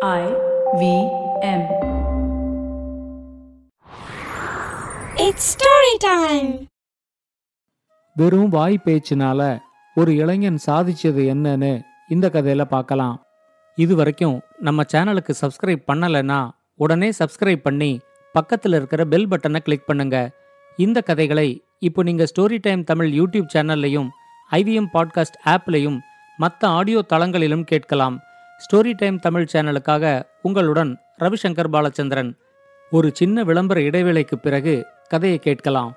I V M. It's story time. வெறும் வாய் பேச்சினால ஒரு இளைஞன் சாதிச்சது என்னன்னு இந்த கதையில பார்க்கலாம் இது வரைக்கும் நம்ம சேனலுக்கு சப்ஸ்கிரைப் பண்ணலைன்னா உடனே சப்ஸ்கிரைப் பண்ணி பக்கத்தில் இருக்கிற பெல் பட்டனை கிளிக் பண்ணுங்க இந்த கதைகளை இப்போ நீங்க ஸ்டோரி டைம் தமிழ் யூடியூப் சேனல்லையும் ஐவிஎம் பாட்காஸ்ட் ஆப்லையும் மற்ற ஆடியோ தளங்களிலும் கேட்கலாம் ஸ்டோரி டைம் தமிழ் சேனலுக்காக உங்களுடன் ரவிசங்கர் பாலச்சந்திரன் ஒரு சின்ன விளம்பர இடைவேளைக்கு பிறகு கதையை கேட்கலாம்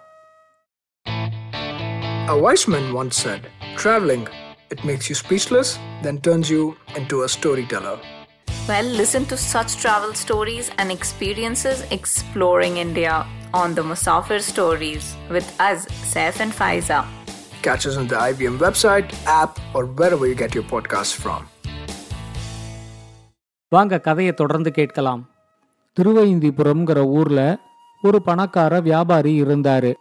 A wise man once said, Traveling, it makes you speechless, then turns you into a storyteller. Well, listen to such travel stories and experiences exploring India on the Musafir Stories with us, Saif and Faiza. Catch us on the IBM website, app, or wherever you get your podcasts from. வாங்க கதையை தொடர்ந்து கேட்கலாம். திருவைந்திபுரம்ங்கிற ஊர்ல ஒரு பணக்கார வியாபாரி இருந்தாரு.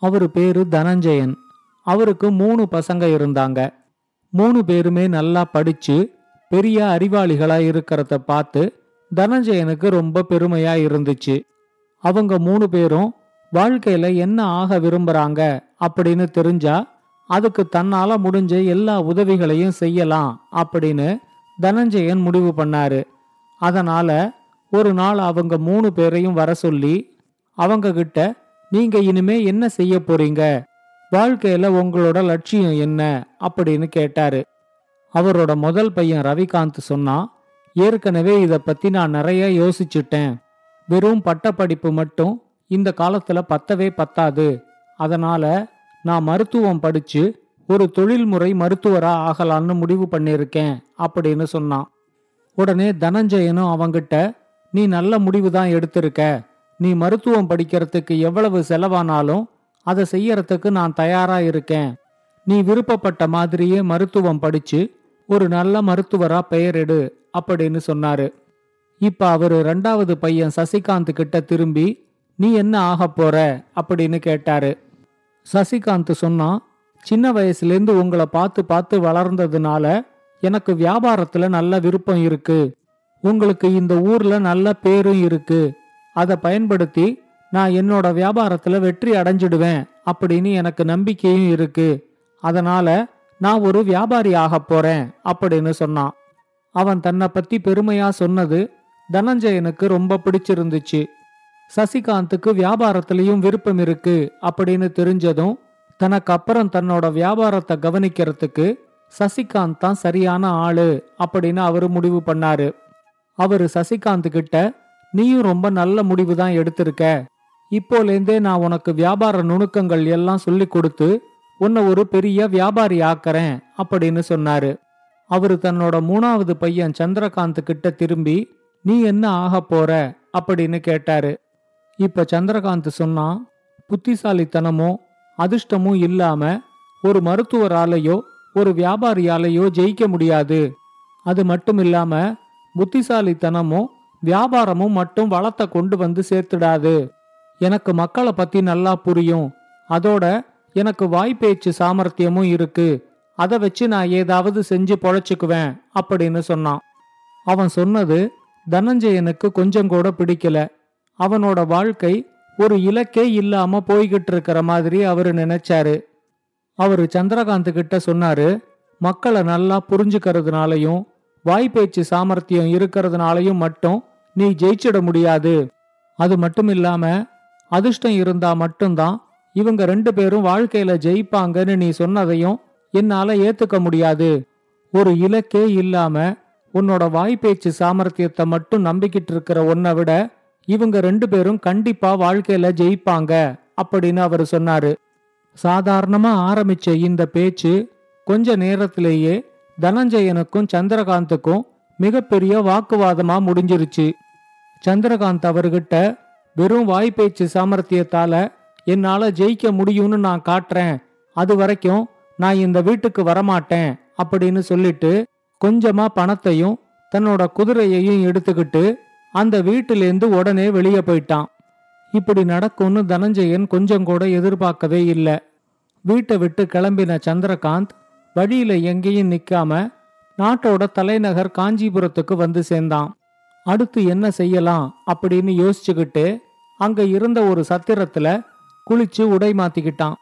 அவரு பேரு தனஞ்சயன். அவருக்கு மூணு பசங்க இருந்தாங்க. மூணு பேருமே நல்லா படிச்சு பெரிய அறிவாளிகளா இருக்கிறத பார்த்து தனஞ்சயனுக்கு ரொம்ப பெருமையா இருந்துச்சு. அவங்க மூணு பேரும் வாழ்க்கையில என்ன ஆக விரும்புறாங்க? அப்படின்னு தெரிஞ்சா அதுக்கு தன்னால முடிஞ்ச எல்லா உதவிகளையும் செய்யலாம் அப்படின்னு தனஞ்சயன் முடிவு பண்ணாரு. அதனால ஒரு நாள் அவங்க மூணு பேரையும் வர சொல்லி அவங்க கிட்ட நீங்க இனிமே என்ன செய்ய போறீங்க? வாழ்க்கையில உங்களோட லட்சியம் என்ன? அப்படின்னு கேட்டாரு. அவரோட முதல் பையன் ரவிகாந்த் சொன்னான் ஏற்கனவே இதை பத்தி நான் நிறைய யோசிச்சுட்டேன். வெறும் பட்டப்படிப்பு மட்டும் இந்த காலத்துல பத்தவே பத்தாது. அதனால நான் மருத்துவம் படிச்சு ஒரு தொழில்முறை மருத்துவரா ஆகலான்னு முடிவு பண்ணியிருக்கேன் அப்படின்னு சொன்னான். உடனே தனஞ்சயனும் அவங்கிட்ட நீ நல்ல முடிவு தான் எடுத்திருக்க. நீ மருத்துவம் படிக்கிறதுக்கு எவ்வளவு செலவானாலும் அதை செய்யறதுக்கு நான் தயாரா இருக்கேன். நீ விருப்பப்பட்ட மாதிரியே மருத்துவம் படிச்சு ஒரு நல்ல மருத்துவரா பெயரிடு அப்படின்னு சொன்னாரு. இப்ப அவரு ரெண்டாவது பையன் சசிகாந்த் கிட்ட திரும்பி நீ என்ன ஆகப் போற? அப்படின்னு கேட்டாரு. சசிகாந்த் சொன்னா சின்ன வயசுலேருந்து உங்களை பார்த்து பார்த்து வளர்ந்ததுனால எனக்கு வியாபாரத்துல நல்ல விருப்பம் இருக்கு. உங்களுக்கு இந்த ஊர்ல நல்ல பேரும் இருக்கு. அதை பயன்படுத்தி நான் என்னோட வியாபாரத்துல வெற்றி அடைஞ்சிடுவேன் அப்படின்னு எனக்கு நம்பிக்கையும் இருக்கு. அதனால நான் ஒரு வியாபாரி ஆகப் போறேன் அப்படின்னு சொன்னான். அவன் தன்னை பத்தி பெருமையா சொன்னது தனஞ்சயனுக்கு ரொம்ப பிடிச்சிருந்துச்சு. சசிகாந்துக்கு வியாபாரத்திலையும் விருப்பம் இருக்கு அப்படின்னு தெரிஞ்சதும் தனக்கு அப்புறம் தன்னோட வியாபாரத்தை கவனிக்கிறதுக்கு சசிகாந்த் தான் சரியான ஆளு அப்படின்னு அவரு முடிவு பண்ணாரு. அவரு சசிகாந்த் கிட்ட நீயும் ரொம்ப நல்ல முடிவு தான் எடுத்திருக்க. இப்போலேருந்தே நான் உனக்கு வியாபார நுணுக்கங்கள் எல்லாம் சொல்லி கொடுத்து உன்னை ஒரு பெரிய வியாபாரி ஆக்கறேன் அப்படின்னு சொன்னாரு. அவரு தன்னோட மூணாவது பையன் சந்திரகாந்த் கிட்ட திரும்பி நீ என்ன ஆக போற? அப்படின்னு கேட்டாரு. இப்ப சந்திரகாந்த் சொன்னா புத்திசாலித்தனமோ அதிர்ஷ்டமும் இல்லாம ஒரு மருத்துவராலேயோ ஒரு வியாபாரியாலேயோ ஜெயிக்க முடியாது. அது மட்டும் இல்லாம புத்திசாலித்தனமும் வியாபாரமும் மட்டும் வளத்தை கொண்டு வந்து சேர்த்துடாது. எனக்கு மக்களை பத்தி நல்லா புரியும். அதோட எனக்கு வாய்ப்பேச்சு சாமர்த்தியமும் இருக்கு. அதை வச்சு நான் ஏதாவது செஞ்சு பொழைச்சுக்குவேன் அப்படின்னு சொன்னான். அவன் சொன்னது தனஞ்சயனுக்கு கொஞ்சம் கூட பிடிக்கல. அவனோட வாழ்க்கை ஒரு இலக்கே இல்லாம போய்கிட்டு இருக்கிற மாதிரி அவரு நினைச்சாரு. அவரு சந்திரகாந்த் கிட்ட சொன்னாரு மக்களை நல்லா புரிஞ்சுக்கிறதுனாலையும் வாய்ப்பேச்சு சாமர்த்தியம் இருக்கிறதுனாலையும் மட்டும் நீ ஜெயிச்சிட முடியாது. அது மட்டும் இல்லாம அதிர்ஷ்டம் இருந்தா மட்டும்தான் இவங்க ரெண்டு பேரும் வாழ்க்கையில ஜெயிப்பாங்கன்னு நீ சொன்னதையும் என்னால ஏத்துக்க முடியாது. ஒரு இலக்கே இல்லாம உன்னோட வாய்ப்பேச்சு சாமர்த்தியத்தை மட்டும் நம்பிக்கிட்டு இருக்கிற உன்னை விட இவங்க ரெண்டு பேரும் கண்டிப்பா வாழ்க்கையில ஜெயிப்பாங்க அப்படின்னு அவர் சொன்னாரு. சாதாரணமா ஆரம்பிச்ச இந்த பேச்சு கொஞ்ச நேரத்திலேயே தனஞ்சயனுக்கும் சந்திரகாந்துக்கும் மிகப்பெரிய வாக்குவாதமா முடிஞ்சிருச்சு. சந்திரகாந்த் அவர்கிட்ட வெறும் வாய்ப்பேச்சு சாமர்த்தியத்தால என்னால ஜெயிக்க முடியும்னு நான் காட்டுறேன். அது வரைக்கும் நான் இந்த வீட்டுக்கு வரமாட்டேன் அப்படின்னு சொல்லிட்டு கொஞ்சமா பணத்தையும் தன்னோட குதிரையையும் எடுத்துக்கிட்டு அந்த வீட்டிலேருந்து உடனே வெளியே போயிட்டான். இப்படி நடக்கும்னு தனஞ்சயன் கொஞ்சம் கூட எதிர்பார்க்கவே இல்லை. வீட்டை விட்டு கிளம்பின சந்திரகாந்த் வழியில எங்கேயும் நிக்காம நாட்டோட தலைநகர் காஞ்சிபுரத்துக்கு வந்து சேர்ந்தான். அடுத்து என்ன செய்யலாம் அப்படின்னு யோசிச்சுக்கிட்டு அங்க இருந்த ஒரு சத்திரத்துல குளிச்சு உடை மாத்திக்கிட்டான்.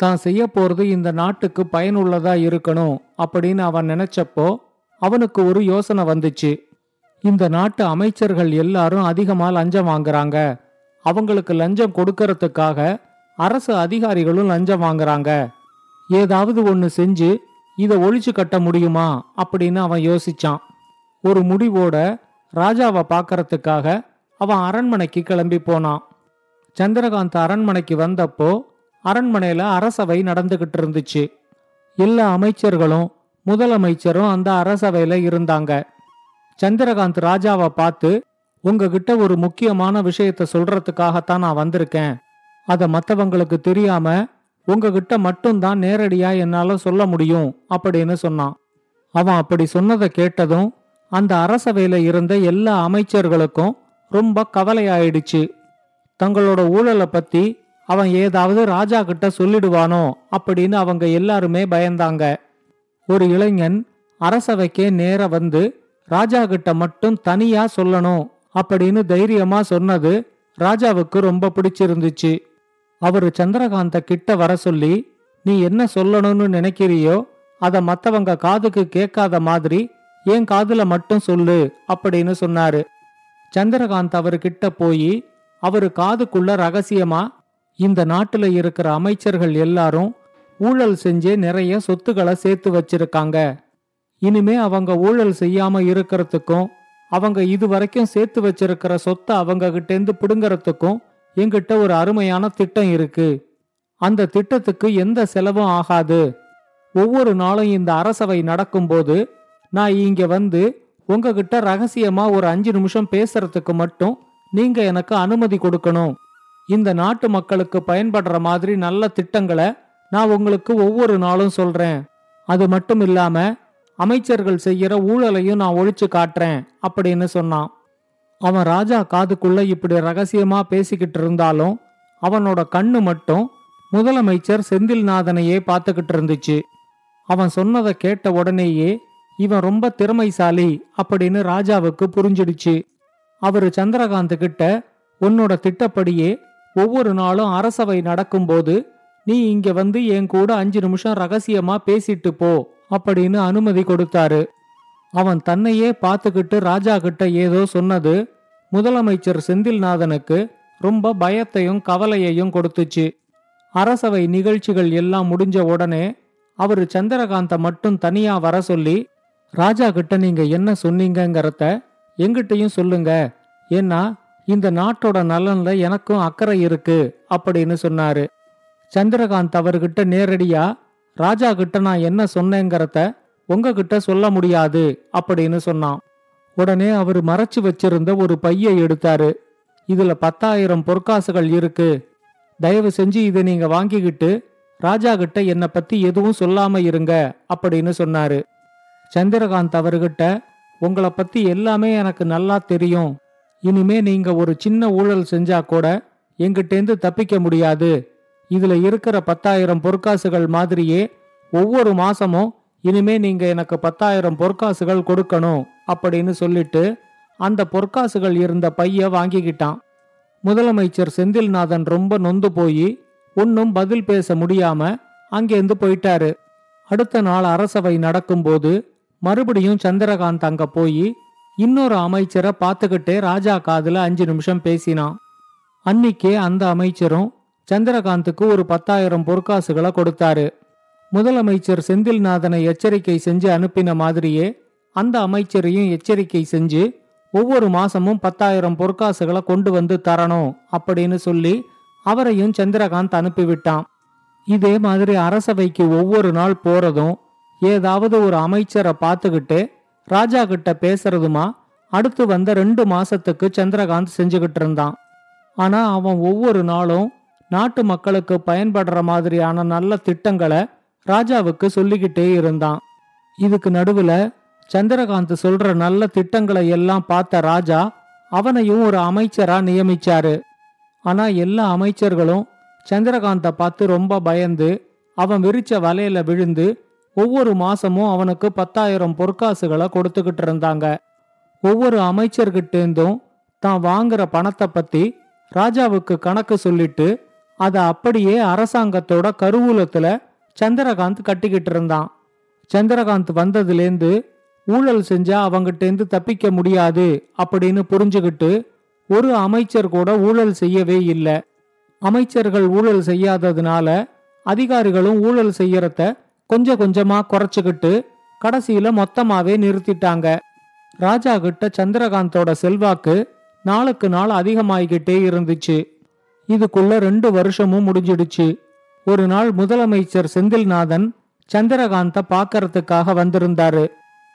தான் செய்ய போறது இந்த நாட்டுக்கு பயனுள்ளதா இருக்கணும் அப்படின்னு அவன் நினைச்சப்போ அவனுக்கு ஒரு யோசனை வந்துச்சு. இந்த நாட்டு அமைச்சர்கள் எல்லாரும் அதிகமா லஞ்சம் வாங்குறாங்க. அவங்களுக்கு லஞ்சம் கொடுக்கறதுக்காக அரசு அதிகாரிகளும் லஞ்சம் வாங்குறாங்க. ஏதாவது ஒன்று செஞ்சு இதை ஒழிச்சு கட்ட முடியுமா அப்படின்னு அவன் யோசிச்சான். ஒரு முடிவோட ராஜாவை பார்க்கறதுக்காக அவன் அரண்மனைக்கு கிளம்பி போனான். சந்திரகாந்த் அரண்மனைக்கு வந்தப்போ அரண்மனையில அரசவை நடந்துகிட்டு இருந்துச்சு. எல்லா அமைச்சர்களும் முதலமைச்சரும் அந்த அரசவையில இருந்தாங்க. சந்திரகாந்த் ராஜாவை பார்த்து உங்ககிட்ட ஒரு முக்கியமான விஷயத்த சொல்றதுக்காகத்தான் நான் வந்திருக்கேன். அத மத்தவங்களுக்கு தெரியாம உங்ககிட்ட மட்டும்தான் நேரடியா என்னால சொல்ல முடியும் அப்படின்னு சொன்னான். அவன் அப்படி சொன்னதை கேட்டதும் அந்த அரசவையில இருந்த எல்லா அமைச்சர்களுக்கும் ரொம்ப கவலையாயிடுச்சு. தங்களோட ஊழலை பத்தி அவன் ஏதாவது ராஜா கிட்ட சொல்லிடுவானோ அப்படின்னு அவங்க எல்லாருமே பயந்தாங்க. ஒரு இளைஞன் அரசவைக்கே நேர வந்து ராஜா கிட்ட மட்டும் தனியா சொல்லணும் அப்படின்னு தைரியமா சொன்னது ராஜாவுக்கு ரொம்ப பிடிச்சிருந்துச்சு. அவரு சந்திரகாந்த கிட்ட வர சொல்லி நீ என்ன சொல்லணும்னு நினைக்கிறியோ அத மத்தவங்க காதுக்கு கேட்காத மாதிரி என் காதுல மட்டும் சொல்லு அப்படின்னு சொன்னாரு. சந்திரகாந்த் அவர்கிட்ட போய் அவரு காதுக்குள்ள ரகசியமா இந்த நாட்டுல இருக்கிற அமைச்சர்கள் எல்லாரும் ஊழல் செஞ்சே நிறைய சொத்துக்களை சேர்த்து வச்சிருக்காங்க. இனிமே அவங்க ஊழல் செய்யாம இருக்கிறதுக்கும் அவங்க இது வரைக்கும் சேர்த்து வச்சிருக்கிற சொத்தை அவங்க கிட்டேந்து பிடுங்கறதுக்கும் எங்கிட்ட ஒரு அருமையான திட்டம் இருக்கு. அந்த திட்டத்துக்கு எந்த செலவும் ஆகாது. ஒவ்வொரு நாளும் இந்த அரசவை நடக்கும்போது நான் இங்க வந்து உங்ககிட்ட ரகசியமா ஒரு அஞ்சு நிமிஷம் பேசுறதுக்கு மட்டும் நீங்க எனக்கு அனுமதி கொடுக்கணும். இந்த நாட்டு மக்களுக்கு பயன்படுற மாதிரி நல்ல திட்டங்களை நான் உங்களுக்கு ஒவ்வொரு நாளும் சொல்றேன். அது மட்டும் இல்லாம அமைச்சர்கள் செய்யற ஊழலையும் நான் ஒழிச்சு காட்டுறேன் அப்படின்னு சொன்னான். அவன் ராஜா காதுக்குள்ள இப்படி ரகசியமா பேசிக்கிட்டு இருந்தாலும் அவனோட கண்ணு மட்டும் முதலமைச்சர் செந்தில்நாதனையே பார்த்துக்கிட்டு இருந்துச்சு. அவன் சொன்னதை கேட்ட உடனேயே இவன் ரொம்ப திறமைசாலி அப்படின்னு ராஜாவுக்கு புரிஞ்சிடுச்சு. அவரு சந்திரகாந்த் கிட்ட உன்னோட திட்டப்படியே ஒவ்வொரு நாளும் அரசவை நடக்கும்போது நீ இங்க வந்து என் கூட அஞ்சு நிமிஷம் ரகசியமா பேசிட்டு போ அப்படின்னு அனுமதி கொடுத்தாரு. அவன் தன்னையே பார்த்துக்கிட்டு ராஜா கிட்ட ஏதோ சொன்னது முதலமைச்சர் செந்தில்நாதனுக்கு ரொம்ப பயத்தையும் கவலையையும் கொடுத்துச்சு. அரசவை நிகழ்ச்சிகள் எல்லாம் முடிஞ்ச உடனே அவர் சந்திரகாந்த மட்டும் தனியா வர சொல்லி ராஜா கிட்ட நீங்க என்ன சொன்னீங்கங்கிறத எங்கிட்டயும் சொல்லுங்க. ஏன்னா இந்த நாட்டோட நலன்ல எனக்கும் அக்கறை இருக்கு அப்படின்னு சொன்னாரு. சந்திரகாந்த் அவர்கிட்ட நேரடியா ராஜா கிட்ட நான் என்ன சொன்னேங்கிறத உங்ககிட்ட சொல்ல முடியாது அப்படின்னு சொன்னான். உடனே அவர் மறைச்சு வச்சிருந்த ஒரு பையை எடுத்தாரு. இதுல பத்தாயிரம் பொற்காசுகள் இருக்கு. தயவு செஞ்சு இதை நீங்க வாங்கிக்கிட்டு ராஜா கிட்ட என்னை பத்தி எதுவும் சொல்லாம இருங்க அப்படின்னு சொன்னாரு. சந்திரகாந்த் அவர்கிட்ட உங்களை பத்தி எல்லாமே எனக்கு நல்லா தெரியும். இனிமே நீங்க ஒரு சின்ன ஊழல் செஞ்சா கூட எங்கிட்டேந்து தப்பிக்க முடியாது. இதுல இருக்கிற பத்தாயிரம் பொற்காசுகள் மாதிரியே ஒவ்வொரு மாசமும் இனிமே நீங்க எனக்கு பத்தாயிரம் பொற்காசுகள் கொடுக்கணும் அப்படின்னு சொல்லிட்டு அந்த பொற்காசுகள் இருந்த பைய வாங்கிக்கிட்டான். முதலமைச்சர் செந்தில்நாதன் ரொம்ப நொந்து போய் ஒன்னும் பதில் பேச முடியாம அங்கேருந்து போயிட்டாரு. அடுத்த நாள் அரசவை நடக்கும்போது மறுபடியும் சந்திரகாந்த் அங்க போய் இன்னொரு அமைச்சரை பார்த்துக்கிட்டே ராஜா காதுல அஞ்சு நிமிஷம் பேசினான். அன்னிக்கே அந்த அமைச்சரும் சந்திரகாந்துக்கு ஒரு பத்தாயிரம் பொற்காசுகளை கொடுத்தாரு. முதலமைச்சர் செந்தில்நாதனை எச்சரிக்கை செஞ்சு அனுப்பின மாதிரியே அந்த அமைச்சரையும் எச்சரிக்கை செஞ்சு ஒவ்வொரு மாசமும் பத்தாயிரம் பொற்காசுகளை கொண்டு வந்து தரணும் அப்படின்னு சொல்லி அவரையும் சந்திரகாந்த் அனுப்பிவிட்டான். இதே மாதிரி அரசவைக்கு ஒவ்வொரு நாள் போறதும் ஏதாவது ஒரு அமைச்சரை பார்த்துக்கிட்டு ராஜா கிட்ட பேசுறதுமா அடுத்து வந்த ரெண்டு மாசத்துக்கு சந்திரகாந்த் செஞ்சுக்கிட்டு இருந்தான். ஆனா அவன் ஒவ்வொரு நாளும் நாட்டு மக்களுக்கு பயன்படுற மாதிரியான நல்ல திட்டங்களை ராஜாவுக்கு சொல்லிக்கிட்டே இருந்தான். இதுக்கு நடுவுல சந்திரகாந்த் சொல்ற நல்ல திட்டங்களை எல்லாம் பார்த்த ராஜா அவனையும் ஒரு அமைச்சரா நியமிச்சாரு. ஆனா எல்லா அமைச்சர்களும் சந்திரகாந்த பார்த்து ரொம்ப பயந்து அவன் விரிச்ச வலையில விழுந்து ஒவ்வொரு மாசமும் அவனுக்கு பத்தாயிரம் பொற்காசுகளை கொடுத்துக்கிட்டு இருந்தாங்க. ஒவ்வொரு அமைச்சர்கிட்டேந்தும் தான் வாங்குற பணத்தை பத்தி ராஜாவுக்கு கணக்கு சொல்லிட்டு அதை அப்படியே அரசாங்கத்தோட கருவூலத்துல சந்திரகாந்த் கட்டிக்கிட்டு இருந்தான். சந்திரகாந்த் வந்ததுலேருந்து ஊழல் செஞ்சா அவங்கிட்டேந்து தப்பிக்க முடியாது அப்படின்னு புரிஞ்சுக்கிட்டு ஒரு அமைச்சர் கூட ஊழல் செய்யவே இல்லை. அமைச்சர்கள் ஊழல் செய்யாததுனால அதிகாரிகளும் ஊழல் செய்யறத கொஞ்சம் கொஞ்சமா குறைச்சுக்கிட்டு கடைசியில மொத்தமாவே நிறுத்திட்டாங்க. ராஜா கிட்ட சந்திரகாந்தோட செல்வாக்கு நாளுக்கு நாள் அதிகமாகிக்கிட்டே இருந்துச்சு. இதுக்குள்ள ரெண்டு வருஷமும் முடிஞ்சிடுச்சு. ஒரு நாள் முதலமைச்சர் செந்தில்நாதன் சந்திரகாந்த பாக்கறதுக்காக வந்திருந்தாரு.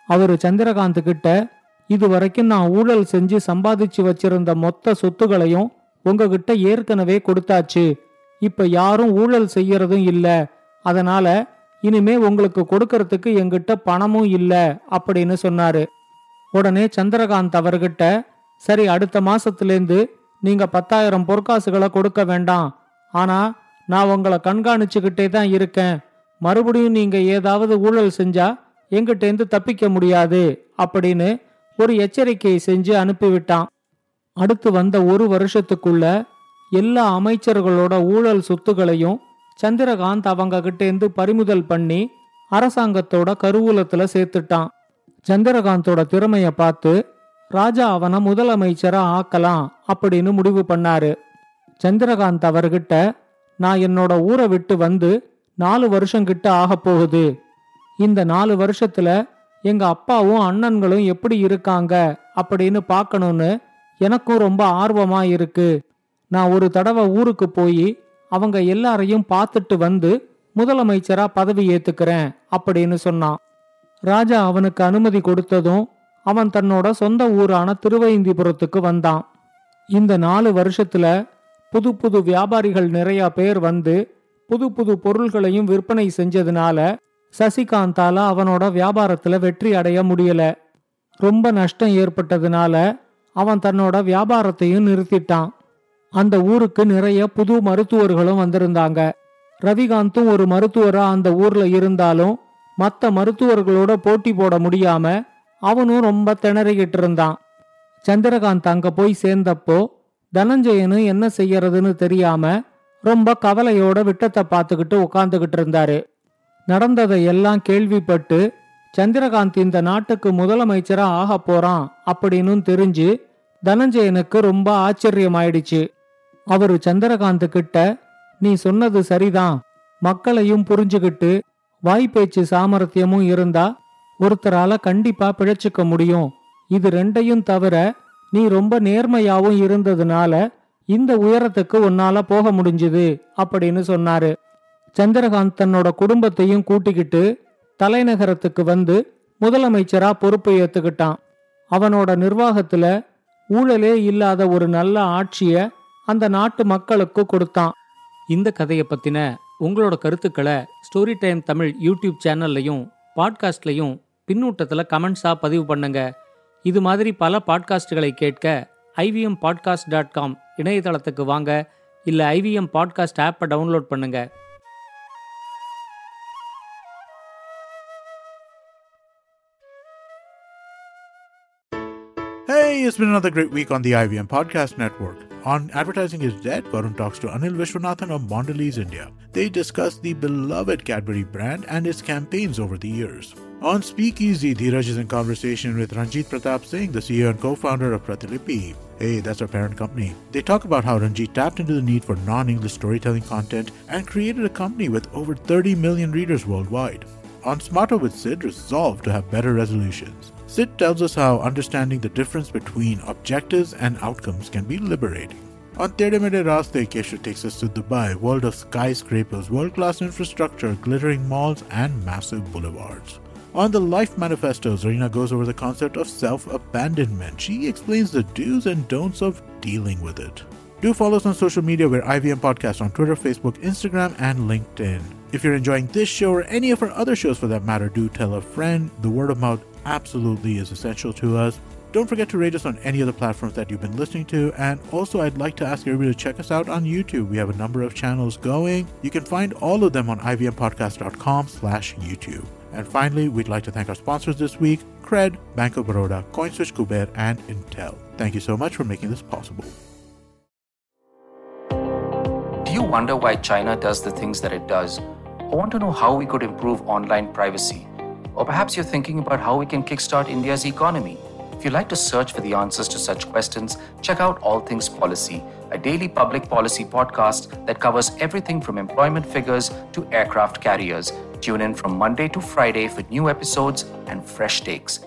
அவரு சந்திரகாந்த் கிட்ட இது வரைக்கும் நான் ஊழல் செஞ்சு சம்பாதிச்சு வச்சிருந்த மொத்த சொத்துகளையும் உங்ககிட்ட ஏற்கனவே கொடுத்தாச்சு. இப்ப யாரும் ஊழல் செய்யறதும் இல்ல. அதனால இனிமே உங்களுக்கு கொடுக்கறதுக்கு எங்கிட்ட பணமும் இல்ல அப்படின்னு சொன்னாரு. உடனே சந்திரகாந்த் அவர்கிட்ட சரி அடுத்த மாசத்திலேருந்து நீங்க பத்தாயிரம் பொற்காசுகளை கொடுக்க வேண்டாம். ஆனா நான் உங்களை கண்காணிச்சுக்கிட்டே தான் இருக்கேன். மறுபடியும் நீங்க ஏதாவது ஊழல் செஞ்சா எங்கிட்டேந்து தப்பிக்க முடியாது அப்படின்னு ஒரு எச்சரிக்கையை செஞ்சு அனுப்பிவிட்டான். அடுத்து வந்த ஒரு வருஷத்துக்குள்ள எல்லா அமைச்சர்களோட ஊழல் சொத்துகளையும் சந்திரகாந்த் அவங்க கிட்டேந்து பறிமுதல் பண்ணி அரசாங்கத்தோட கருவூலத்துல சேர்த்துட்டான். சந்திரகாந்தோட திறமைய பார்த்து ராஜா அவனை முதலமைச்சரா ஆக்கலாம் அப்படின்னு முடிவு பண்ணாரு. சந்திரகாந்த் அவர்கிட்ட நான் என்னோட ஊரை விட்டு வந்து நாலு வருஷம் கிட்ட ஆக போகுது. இந்த நாலு வருஷத்துல எங்க அப்பாவும் அண்ணன்களும் எப்படி இருக்காங்க அப்படின்னு பார்க்கணும்னு எனக்கும் ரொம்ப ஆர்வமா இருக்கு. நான் ஒரு தடவை ஊருக்கு போய் அவங்க எல்லாரையும் பார்த்துட்டு வந்து முதலமைச்சரா பதவி ஏத்துக்கிறேன் அப்படின்னு சொன்னான். ராஜா அவனுக்கு அனுமதி கொடுத்ததும் அவன் தன்னோட சொந்த ஊரான திருவைந்திபுரத்துக்கு வந்தான். இந்த நாலு வருஷத்துல புது புது வியாபாரிகள் நிறைய பேர் வந்து புது புது பொருள்களையும் விற்பனை செஞ்சதுனால சசிகாந்தால அவனோட வியாபாரத்துல வெற்றி அடைய முடியல. ரொம்ப நஷ்டம் ஏற்பட்டதுனால அவன் தன்னோட வியாபாரத்தையும் நிறுத்திட்டான். அந்த ஊருக்கு நிறைய புது மருத்துவர்களும் வந்திருந்தாங்க. ரவிகாந்தும் ஒரு மருத்துவரா அந்த ஊர்ல இருந்தாலும் மற்ற மருத்துவர்களோட போட்டி போட முடியாம அவனும் ரொம்ப திணறிக்கிட்டு இருந்தான் சந்திரகாந்த் அங்க போய் சேர்ந்தப்போ தனஞ்சயனு என்ன செய்யறதுன்னு தெரியாம ரொம்ப கவலையோட விட்டத்தை பார்த்துக்கிட்டு உட்காந்துக்கிட்டு இருந்தாரு நடந்ததை எல்லாம் கேள்விப்பட்டு சந்திரகாந்த் இந்த நாட்டுக்கு முதலமைச்சரா ஆக போறான் அப்படின்னு தெரிஞ்சு தனஞ்சயனுக்கு ரொம்ப ஆச்சரியமாயிடுச்சு. அவரு சந்திரகாந்த் கிட்ட நீ சொன்னது சரிதான். மக்களையும் புரிஞ்சுகிட்டு வாய்ப்பேச்சு சாமர்த்தியமும் இருந்தா ஒருத்தரால கண்டிப்பா பிழைச்சுக்க முடியும். இது ரெண்டையும் தவிர நீ ரொம்ப நேர்மையாவும் இருந்ததுனால இந்த உயரத்துக்கு உன்னால போக முடிஞ்சுது அப்படின்னு சொன்னாரு. சந்திரகாந்த் தன்னோட குடும்பத்தையும் கூட்டிக்கிட்டு தலைநகரத்துக்கு வந்து முதலமைச்சரா பொறுப்பை ஏத்துக்கிட்டான். அவனோட நிர்வாகத்துல ஊழலே இல்லாத ஒரு நல்ல ஆட்சிய அந்த நாட்டு மக்களுக்கு கொடுத்தான். இந்த கதையை பத்தின உங்களோட கருத்துக்களை ஸ்டோரி டைம் தமிழ் யூடியூப் சேனல்லையும் பாட்காஸ்ட்லையும் பின்னூட்டத்தில் கமெண்ட்ஸாக பதிவு பண்ணுங்க. இது மாதிரி பல பாட்காஸ்டுகளை கேட்க ஐவிஎம் பாட்காஸ்ட் டாட் காம் இணையதளத்துக்கு வாங்க. இல்லை ஐவிஎம் பாட்காஸ்ட் ஆப்பை டவுன்லோட் பண்ணுங்க. Hey, it's been another great week on the IVM Podcast Network. On Advertising is Dead, Varun talks to Anil Vishwanathan of Mondelez India. They discuss the beloved Cadbury brand and its campaigns over the years. On Speakeasy, Dheeraj is in conversation with Ranjit Pratap Singh, the CEO and co-founder of Pratilipi. Hey, that's our parent company. They talk about how Ranjit tapped into the need for non-English storytelling content and created a company with over 30 million readers worldwide. On Smarter with Sid, resolved to have better resolutions. Sid tells us how understanding the difference between objectives and outcomes can be liberating. On Tere Mere Raste, Kesha takes us to Dubai, world of skyscrapers, world-class infrastructure, glittering malls, and massive boulevards. On the Life Manifesto, Zarina goes over the concept of self-abandonment. She explains the do's and don'ts of dealing with it. Do follow us on social media. We're IVM Podcast on Twitter, Facebook, Instagram, and LinkedIn. If you're enjoying this show or any of our other shows for that matter, do tell a friend. The word of mouth absolutely is essential to us. Don't forget to rate us on any of the platforms that you've been listening to. And also, I'd like to ask everybody to check us out on YouTube. We have a number of channels going. You can find all of them on ivmpodcast.com slash YouTube. And finally, we'd like to thank our sponsors this week Cred, Bank of Baroda, CoinSwitch Kuber, and Intel. Thank you so much for making this possible. Do you wonder why China does the things that it does? I want to know how we could improve online privacy? Or perhaps you're thinking about how we can kickstart India's economy? If you'd like to search for the answers to such questions, check out All Things Policy, a daily public policy podcast that covers everything from employment figures to aircraft carriers. Tune in from Monday to Friday for new episodes and fresh takes.